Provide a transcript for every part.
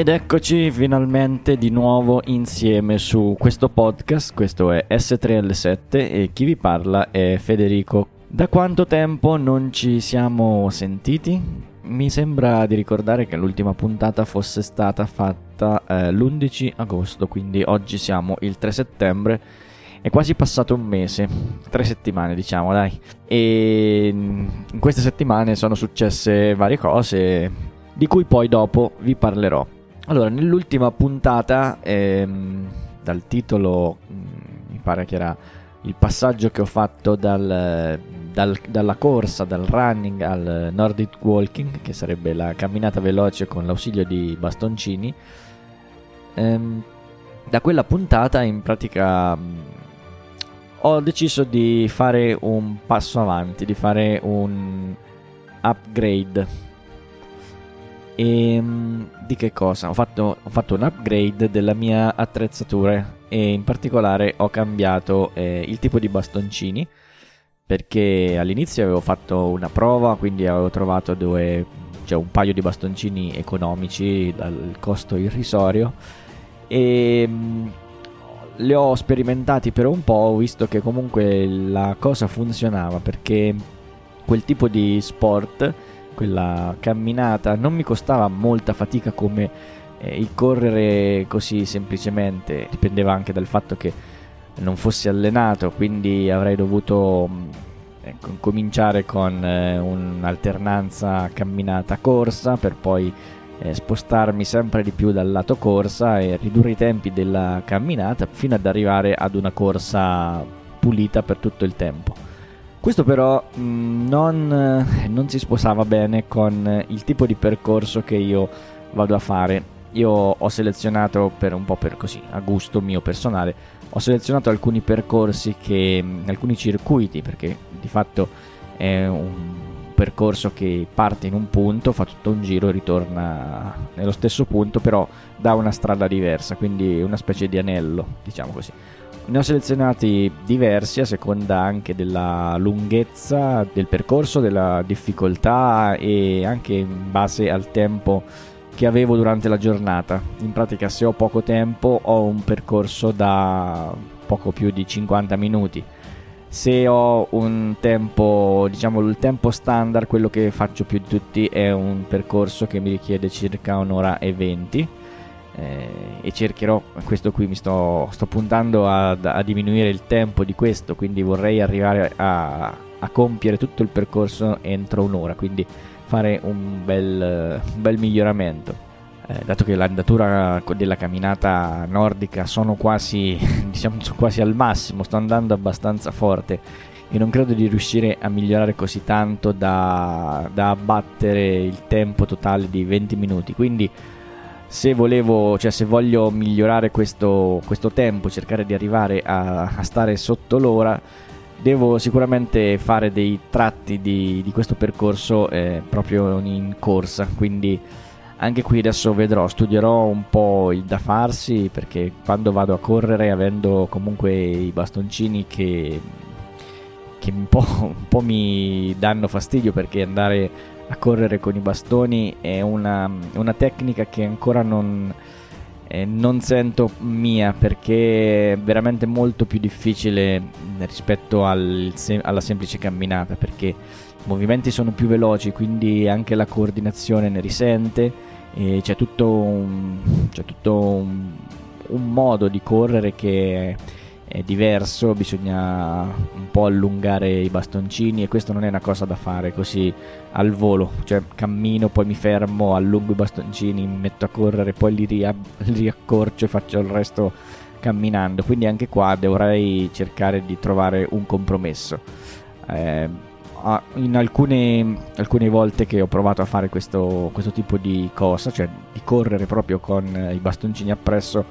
Ed eccoci finalmente di nuovo insieme su questo podcast, questo è S3L7 e chi vi parla è Federico. Da quanto tempo non ci siamo sentiti? Mi sembra di ricordare che l'ultima puntata fosse stata fatta eh, l'11 agosto, quindi oggi siamo il 3 settembre. È quasi passato un mese, tre settimane diciamo dai. E in queste settimane sono successe varie cose di cui poi dopo vi parlerò. Allora, nell'ultima puntata, ehm, dal titolo, mm, mi pare che era il passaggio che ho fatto dal, dal, dalla corsa, dal running al Nordic Walking, che sarebbe la camminata veloce con l'ausilio di bastoncini. Ehm, da quella puntata, in pratica, mh, mm, ho deciso di fare un passo avanti, di fare un upgrade e ehm, di che cosa? Ho fatto, ho fatto, un upgrade della mia attrezzatura e in particolare ho cambiato eh, il tipo di bastoncini perché all'inizio avevo fatto una prova, quindi avevo trovato due, cioè un paio di bastoncini economici dal costo irrisorio e mm, li ho sperimentati per un po', visto che comunque la cosa funzionava perché quel tipo di sport quella camminata non mi costava molta fatica come eh, il correre così semplicemente, dipendeva anche dal fatto che non fossi allenato, quindi avrei dovuto mm, ecco, cominciare con eh, un'alternanza camminata-corsa per poi eh, spostarmi sempre di più dal lato corsa e ridurre i tempi della camminata fino ad arrivare ad una corsa pulita per tutto il tempo. Questo però mh, mm, non, eh, non, si sposava bene con il tipo di percorso che io vado a fare. Io ho selezionato per un po' per così, a gusto mio personale, ho selezionato alcuni percorsi che, mm, alcuni circuiti, perché di fatto è un percorso che parte in un punto, fa tutto un giro e ritorna nello stesso punto, però da una strada diversa, quindi una specie di anello, diciamo così. Ne ho selezionati diversi a seconda anche della lunghezza del percorso, della difficoltà e anche in base al tempo che avevo durante la giornata. In pratica se ho poco tempo ho un percorso da poco più di 50 minuti. Se ho un tempo, diciamo il tempo standard, quello che faccio più di tutti è un percorso che mi richiede circa un'ora e 20 eh, e cercherò, questo qui mi sto, sto puntando a, a, diminuire il tempo di questo, quindi vorrei arrivare a, a compiere tutto il percorso entro un'ora, quindi fare un bel, un bel miglioramento. Eh, dato che l'andatura della camminata nordica sono quasi, diciamo, sono quasi al massimo, sto andando abbastanza forte e non credo di riuscire a migliorare così tanto da, da abbattere il tempo totale di 20 minuti. Quindi se volevo, cioè se voglio migliorare questo, questo tempo, cercare di arrivare a, a, stare sotto l'ora, devo sicuramente fare dei tratti di, di questo percorso eh, proprio in corsa. Quindi anche qui adesso vedrò, studierò un po' il da farsi perché quando vado a correre, avendo comunque i bastoncini che, che un, po', un po' mi danno fastidio perché andare a correre con i bastoni è una, una tecnica che ancora non, eh, non sento mia perché è veramente molto più difficile rispetto al, alla semplice camminata perché i movimenti sono più veloci quindi anche la coordinazione ne risente e c'è tutto un, c'è tutto un, un modo di correre che è diverso, bisogna un po' allungare i bastoncini e questo non è una cosa da fare così al volo, cioè cammino, poi mi fermo, allungo i bastoncini, mi metto a correre, poi li, ria- riaccorcio e faccio il resto camminando, quindi anche qua dovrei cercare di trovare un compromesso. Eh, in alcune, alcune, volte che ho provato a fare questo, questo tipo di cosa, cioè di correre proprio con i bastoncini appresso,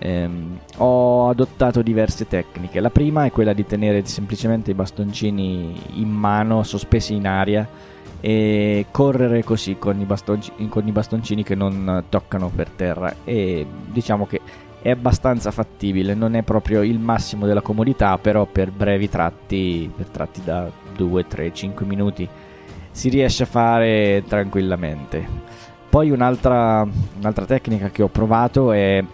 ehm, ho adottato diverse tecniche. La prima è quella di tenere semplicemente i bastoncini in mano, sospesi in aria e correre così con i, bastoncini, con i bastoncini che non toccano per terra e diciamo che è abbastanza fattibile, non è proprio il massimo della comodità, però per brevi tratti, per tratti da 2, 3, 5 minuti si riesce a fare tranquillamente. Poi un'altra, un'altra tecnica che ho provato è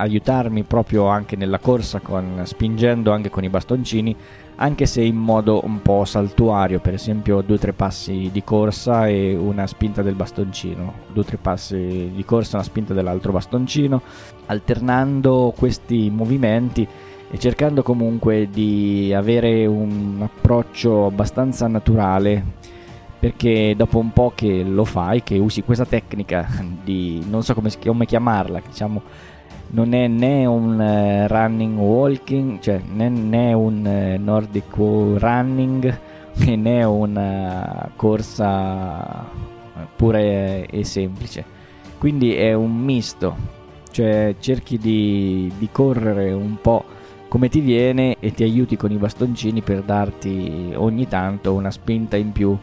aiutarmi proprio anche nella corsa con, spingendo anche con i bastoncini anche se in modo un po' saltuario, per esempio due o tre passi di corsa e una spinta del bastoncino, due o tre passi di corsa e una spinta dell'altro bastoncino, alternando questi movimenti e cercando comunque di avere un approccio abbastanza naturale perché dopo un po' che lo fai, che usi questa tecnica di non so come, come chiamarla, diciamo non è né un uh, running walking, cioè né, né un uh, nordic running né una corsa pura e, e, semplice. Quindi è un misto, cioè cerchi di, di correre un po' come ti viene e ti aiuti con i bastoncini per darti ogni tanto una spinta in più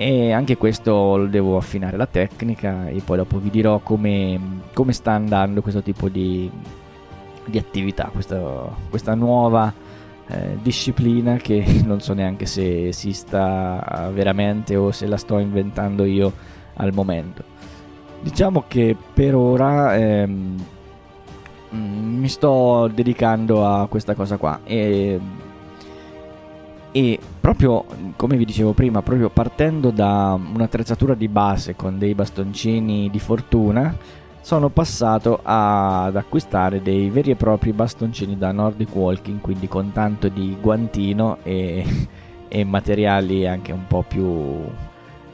e anche questo devo affinare la tecnica e poi dopo vi dirò come, come sta andando questo tipo di, di attività, questa, questa nuova eh, disciplina che non so neanche se esista veramente o se la sto inventando io al momento. Diciamo che per ora ehm, mi sto dedicando a questa cosa qua e e proprio come vi dicevo prima, proprio partendo da un'attrezzatura di base con dei bastoncini di fortuna, sono passato ad acquistare dei veri e propri bastoncini da Nordic Walking, quindi con tanto di guantino e, e materiali anche un po' più,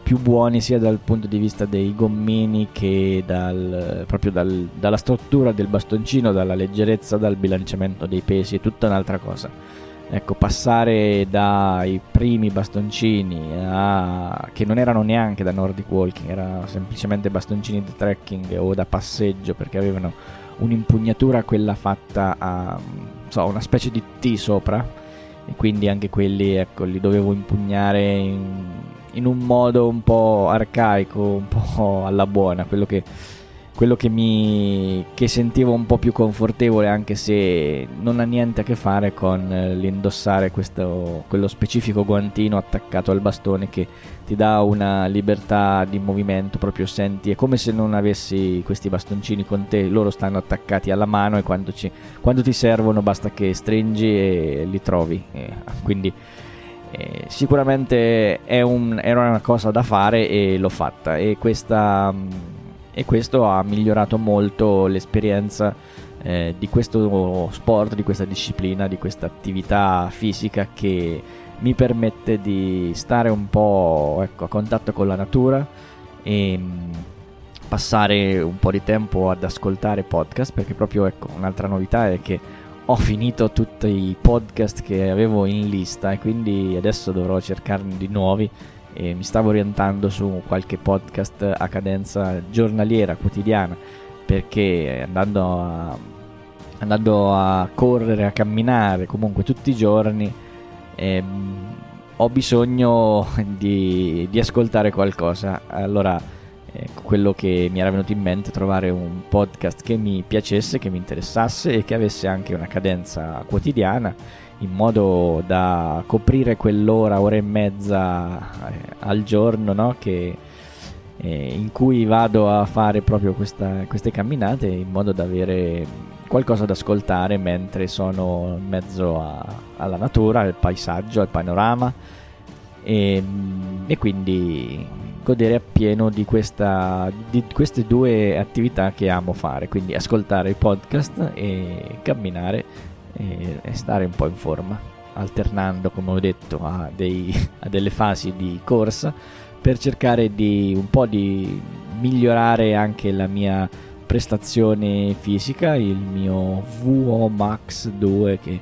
più, buoni sia dal punto di vista dei gommini che dal, proprio dal, dalla struttura del bastoncino, dalla leggerezza, dal bilanciamento dei pesi, è tutta un'altra cosa ecco, passare dai primi bastoncini a, che non erano neanche da Nordic Walking, erano semplicemente bastoncini da trekking o da passeggio perché avevano un'impugnatura quella fatta a so, una specie di T sopra. E quindi anche quelli ecco, li dovevo impugnare in, in un modo un po' arcaico, un po' alla buona, quello che quello che mi che sentivo un po' più confortevole anche se non ha niente a che fare con eh, l'indossare questo, quello specifico guantino attaccato al bastone che ti dà una libertà di movimento proprio senti è come se non avessi questi bastoncini con te loro stanno attaccati alla mano e quando, ci, quando ti servono basta che stringi e li trovi e quindi eh, sicuramente un, era una cosa da fare e l'ho fatta. E questa e questo ha migliorato molto l'esperienza eh, di questo sport, di questa disciplina, di questa attività fisica che mi permette di stare un po' ecco, a contatto con la natura e mm, passare un po' di tempo ad ascoltare podcast perché proprio ecco, un'altra novità è che ho finito tutti i podcast che avevo in lista e quindi adesso dovrò cercarne di nuovi e mi stavo orientando su qualche podcast a cadenza giornaliera, quotidiana, perché andando a, andando a correre, a camminare comunque tutti i giorni, ehm, ho bisogno di, di, ascoltare qualcosa. Allora, eh, quello che mi era venuto in mente è trovare un podcast che mi piacesse, che mi interessasse e che avesse anche una cadenza quotidiana in modo da coprire quell'ora, ora e mezza eh, al giorno no? che, eh, in cui vado a fare proprio questa, queste camminate in modo da avere qualcosa da ascoltare mentre sono in mezzo a, alla natura, al paesaggio, al panorama e, e quindi godere appieno di, questa, di queste due attività che amo fare, quindi ascoltare i podcast e camminare e, e stare un po' in forma, alternando, come ho detto, a, dei, a delle fasi di corsa per cercare di un po' di migliorare anche la mia prestazione fisica, il mio VO Max 2 che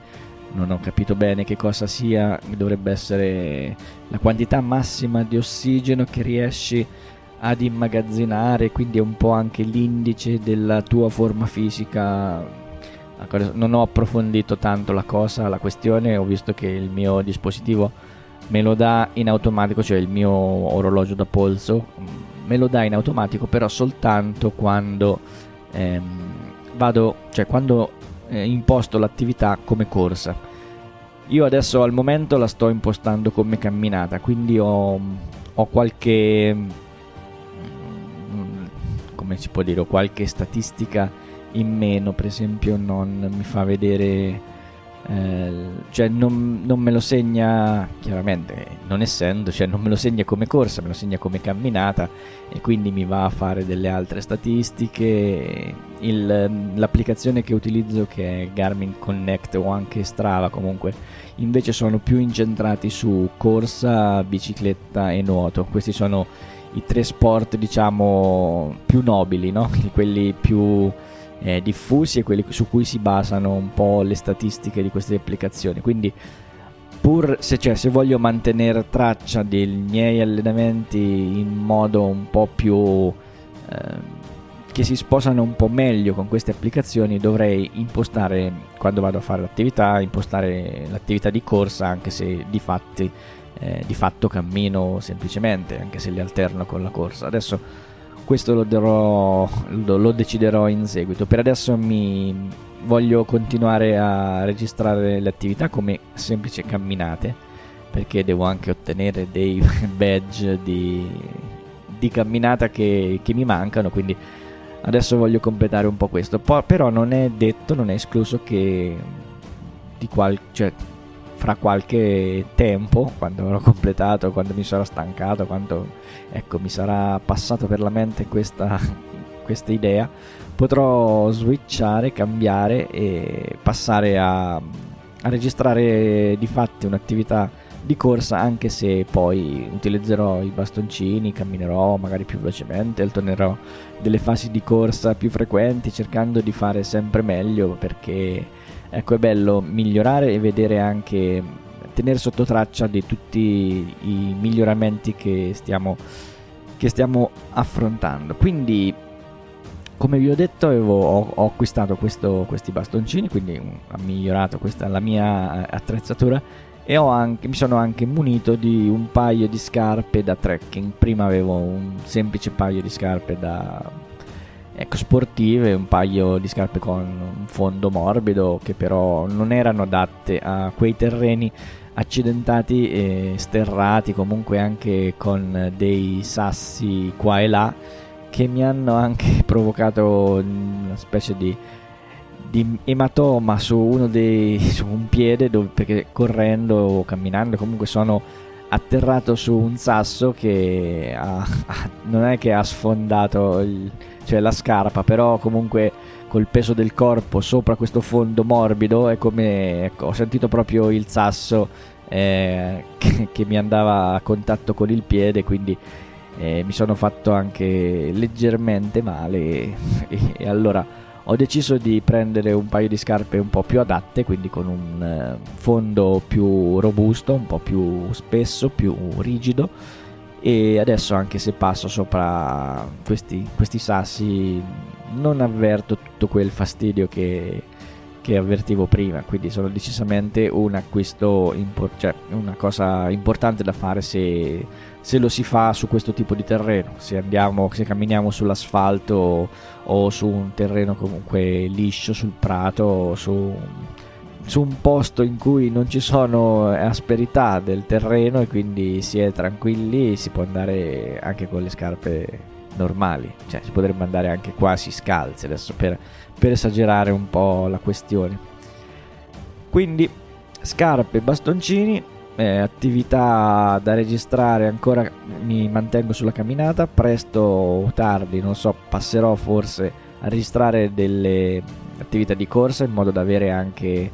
non ho capito bene che cosa sia, dovrebbe essere la quantità massima di ossigeno che riesci ad immagazzinare, quindi è un po' anche l'indice della tua forma fisica non ho approfondito tanto la cosa, la questione, ho visto che il mio dispositivo me lo dà in automatico, cioè il mio orologio da polso me lo dà in automatico, però soltanto quando ehm, vado, cioè quando eh, imposto l'attività come corsa. Io adesso al momento la sto impostando come camminata, quindi ho, ho qualche come si può dire, qualche statistica in meno, per esempio non mi fa vedere eh, cioè non, non, me lo segna chiaramente non essendo cioè non me lo segna come corsa me lo segna come camminata e quindi mi va a fare delle altre statistiche Il, l'applicazione che utilizzo che è Garmin Connect o anche Strava comunque invece sono più incentrati su corsa bicicletta e nuoto questi sono i tre sport diciamo più nobili no? quelli più eh, diffusi e quelli su cui si basano un po' le statistiche di queste applicazioni. Quindi, pur se, cioè, se voglio mantenere traccia dei miei allenamenti in modo un po' più eh, che si sposano un po' meglio con queste applicazioni, dovrei impostare quando vado a fare l'attività, impostare l'attività di corsa, anche se di, fatti, eh, di fatto cammino semplicemente, anche se li alterno con la corsa. Adesso questo lo, darò, lo, deciderò in seguito. Per adesso mi voglio continuare a registrare le attività come semplici camminate perché devo anche ottenere dei badge di, di camminata che, che, mi mancano quindi adesso voglio completare un po' questo però non è detto non è escluso che di qual, cioè, fra qualche tempo, quando avrò completato, quando mi sarò stancato, quando ecco, mi sarà passato per la mente questa, questa idea, potrò switchare, cambiare e passare a, a registrare di fatti un'attività di corsa anche se poi utilizzerò i bastoncini, camminerò magari più velocemente, alternerò delle fasi di corsa più frequenti cercando di fare sempre meglio perché ecco è bello migliorare e vedere anche tenere sotto traccia di tutti i miglioramenti che stiamo, che stiamo affrontando. Quindi come vi ho detto avevo, ho, ho, acquistato questo, questi bastoncini quindi ho migliorato questa la mia attrezzatura e anche, mi sono anche munito di un paio di scarpe da trekking. Prima avevo un semplice paio di scarpe da ecco, sportive, un paio di scarpe con un fondo morbido che però non erano adatte a quei terreni accidentati e sterrati, comunque anche con dei sassi qua e là che mi hanno anche provocato una specie di, di ematoma su uno dei su un piede dove, perché correndo o camminando comunque sono atterrato su un sasso che ha, non è che ha sfondato il, cioè la scarpa, però comunque col peso del corpo sopra questo fondo morbido è come ecco, ho sentito proprio il sasso eh, che, che, mi andava a contatto con il piede, quindi eh, mi sono fatto anche leggermente male. E, e, allora ho deciso di prendere un paio di scarpe un po' più adatte, quindi con un eh, fondo più robusto, un po' più spesso, più rigido. E adesso anche se passo sopra questi, questi sassi non avverto tutto quel fastidio che, che avvertivo prima quindi sono decisamente un acquisto impor- cioè una cosa importante da fare se, se, lo si fa su questo tipo di terreno. Se andiamo se camminiamo sull'asfalto o su un terreno comunque liscio sul prato su su un posto in cui non ci sono asperità del terreno e quindi si è tranquilli si può andare anche con le scarpe normali. Cioè si potrebbe andare anche quasi scalzi adesso per, per esagerare un po' la questione. Quindi scarpe bastoncini eh, attività da registrare ancora mi mantengo sulla camminata presto o tardi non so passerò forse a registrare delle attività di corsa in modo da avere anche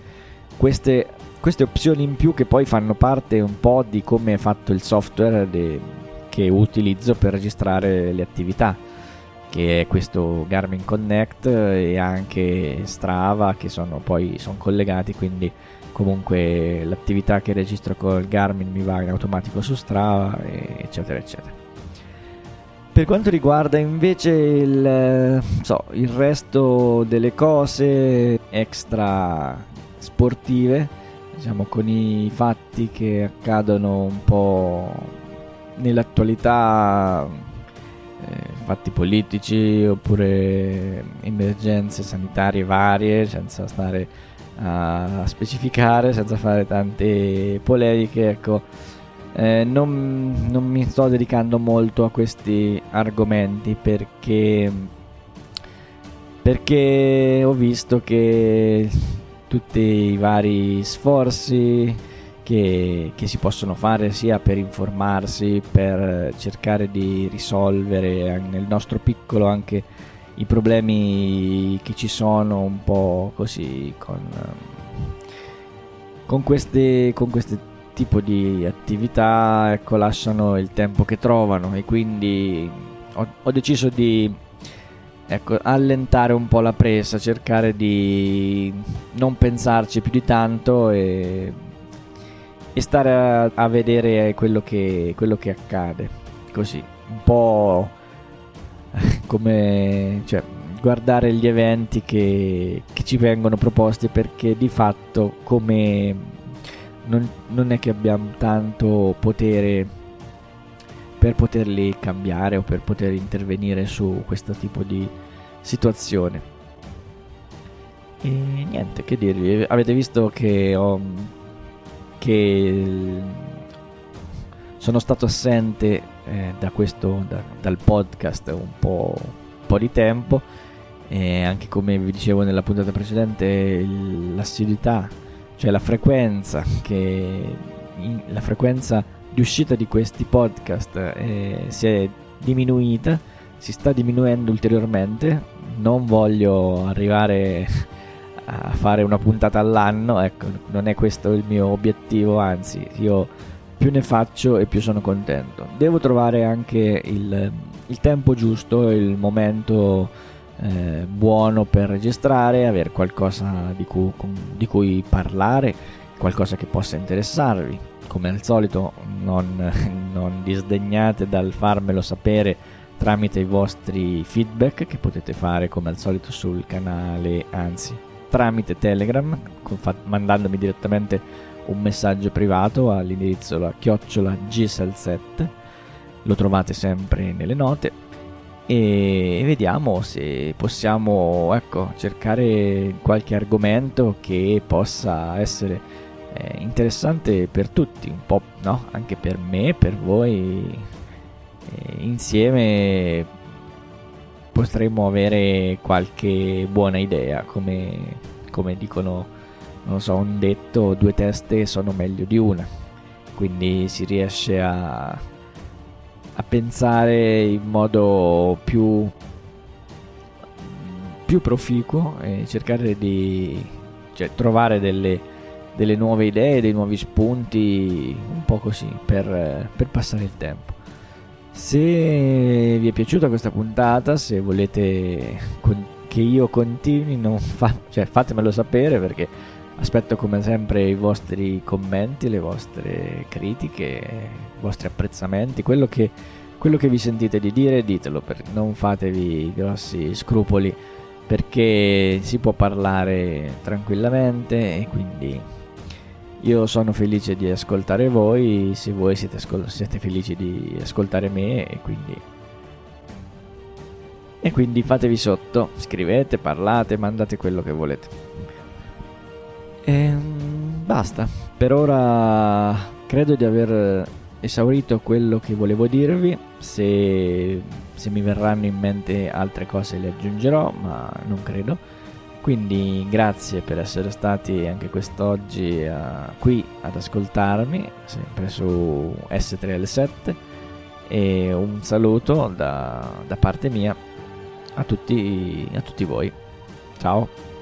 queste, queste opzioni in più che poi fanno parte un po' di come è fatto il software de, che utilizzo per registrare le attività che è questo Garmin Connect e anche Strava che sono poi sono collegati quindi comunque l'attività che registro col Garmin mi va in automatico su Strava eccetera eccetera. Per quanto riguarda invece il, so, il resto delle cose extra sportive, diciamo con i fatti che accadono un po' nell'attualità, eh, fatti politici oppure emergenze sanitarie varie, senza stare a specificare, senza fare tante polemiche, ecco. Eh, non, non mi sto dedicando molto a questi argomenti perché perché ho visto che tutti i vari sforzi che, che, si possono fare sia per informarsi, per cercare di risolvere nel nostro piccolo anche i problemi che ci sono un po' così con, con queste, con queste tipo di attività ecco, lasciano il tempo che trovano e quindi ho, ho deciso di ecco, allentare un po' la presa, cercare di non pensarci più di tanto e, e stare a, a vedere quello che, quello che, accade. Così, un po' come cioè, guardare gli eventi che, che ci vengono proposti perché di fatto come non, non è che abbiamo tanto potere per poterli cambiare o per poter intervenire su questo tipo di situazione. E niente, che dirvi, avete visto che ho che sono stato assente eh, da questo da, dal podcast un po', un po', di tempo e anche come vi dicevo nella puntata precedente l'assiduità cioè la frequenza che la frequenza di uscita di questi podcast eh, si è diminuita, si sta diminuendo ulteriormente. Non voglio arrivare a fare una puntata all'anno, ecco, non è questo il mio obiettivo, anzi, io più ne faccio e più sono contento. Devo trovare anche il, il tempo giusto, il momento eh, buono per registrare, avere qualcosa di cui, di cui parlare, qualcosa che possa interessarvi come al solito non, non disdegnate dal farmelo sapere tramite i vostri feedback che potete fare come al solito sul canale, anzi tramite Telegram, mandandomi direttamente un messaggio privato all'indirizzo la chiocciola gsel7, lo trovate sempre nelle note e vediamo se possiamo ecco, cercare qualche argomento che possa essere eh, interessante per tutti, un po' no? anche per me, per voi. Eh, insieme potremmo avere qualche buona idea, come, come dicono, non so, un detto, due teste sono meglio di una. Quindi si riesce a, a pensare in modo più, più proficuo e cercare di cioè, trovare delle delle nuove idee, dei nuovi spunti, un po' così per, per passare il tempo. Se vi è piaciuta questa puntata, se volete che io continui, fa- cioè fatemelo sapere perché aspetto come sempre i vostri commenti, le vostre critiche, i vostri apprezzamenti, quello che, quello che vi sentite di dire, ditelo, non fatevi grossi scrupoli perché si può parlare tranquillamente e quindi io sono felice di ascoltare voi, se voi siete, ascol- siete felici di ascoltare me e quindi... E quindi fatevi sotto, scrivete, parlate, mandate quello che volete. E ehm, basta, per ora credo di aver esaurito quello che volevo dirvi, se, se mi verranno in mente altre cose le aggiungerò, ma non credo. Quindi grazie per essere stati anche quest'oggi uh, qui ad ascoltarmi, sempre su S3L7 e un saluto da, da parte mia a tutti, a tutti voi. Ciao!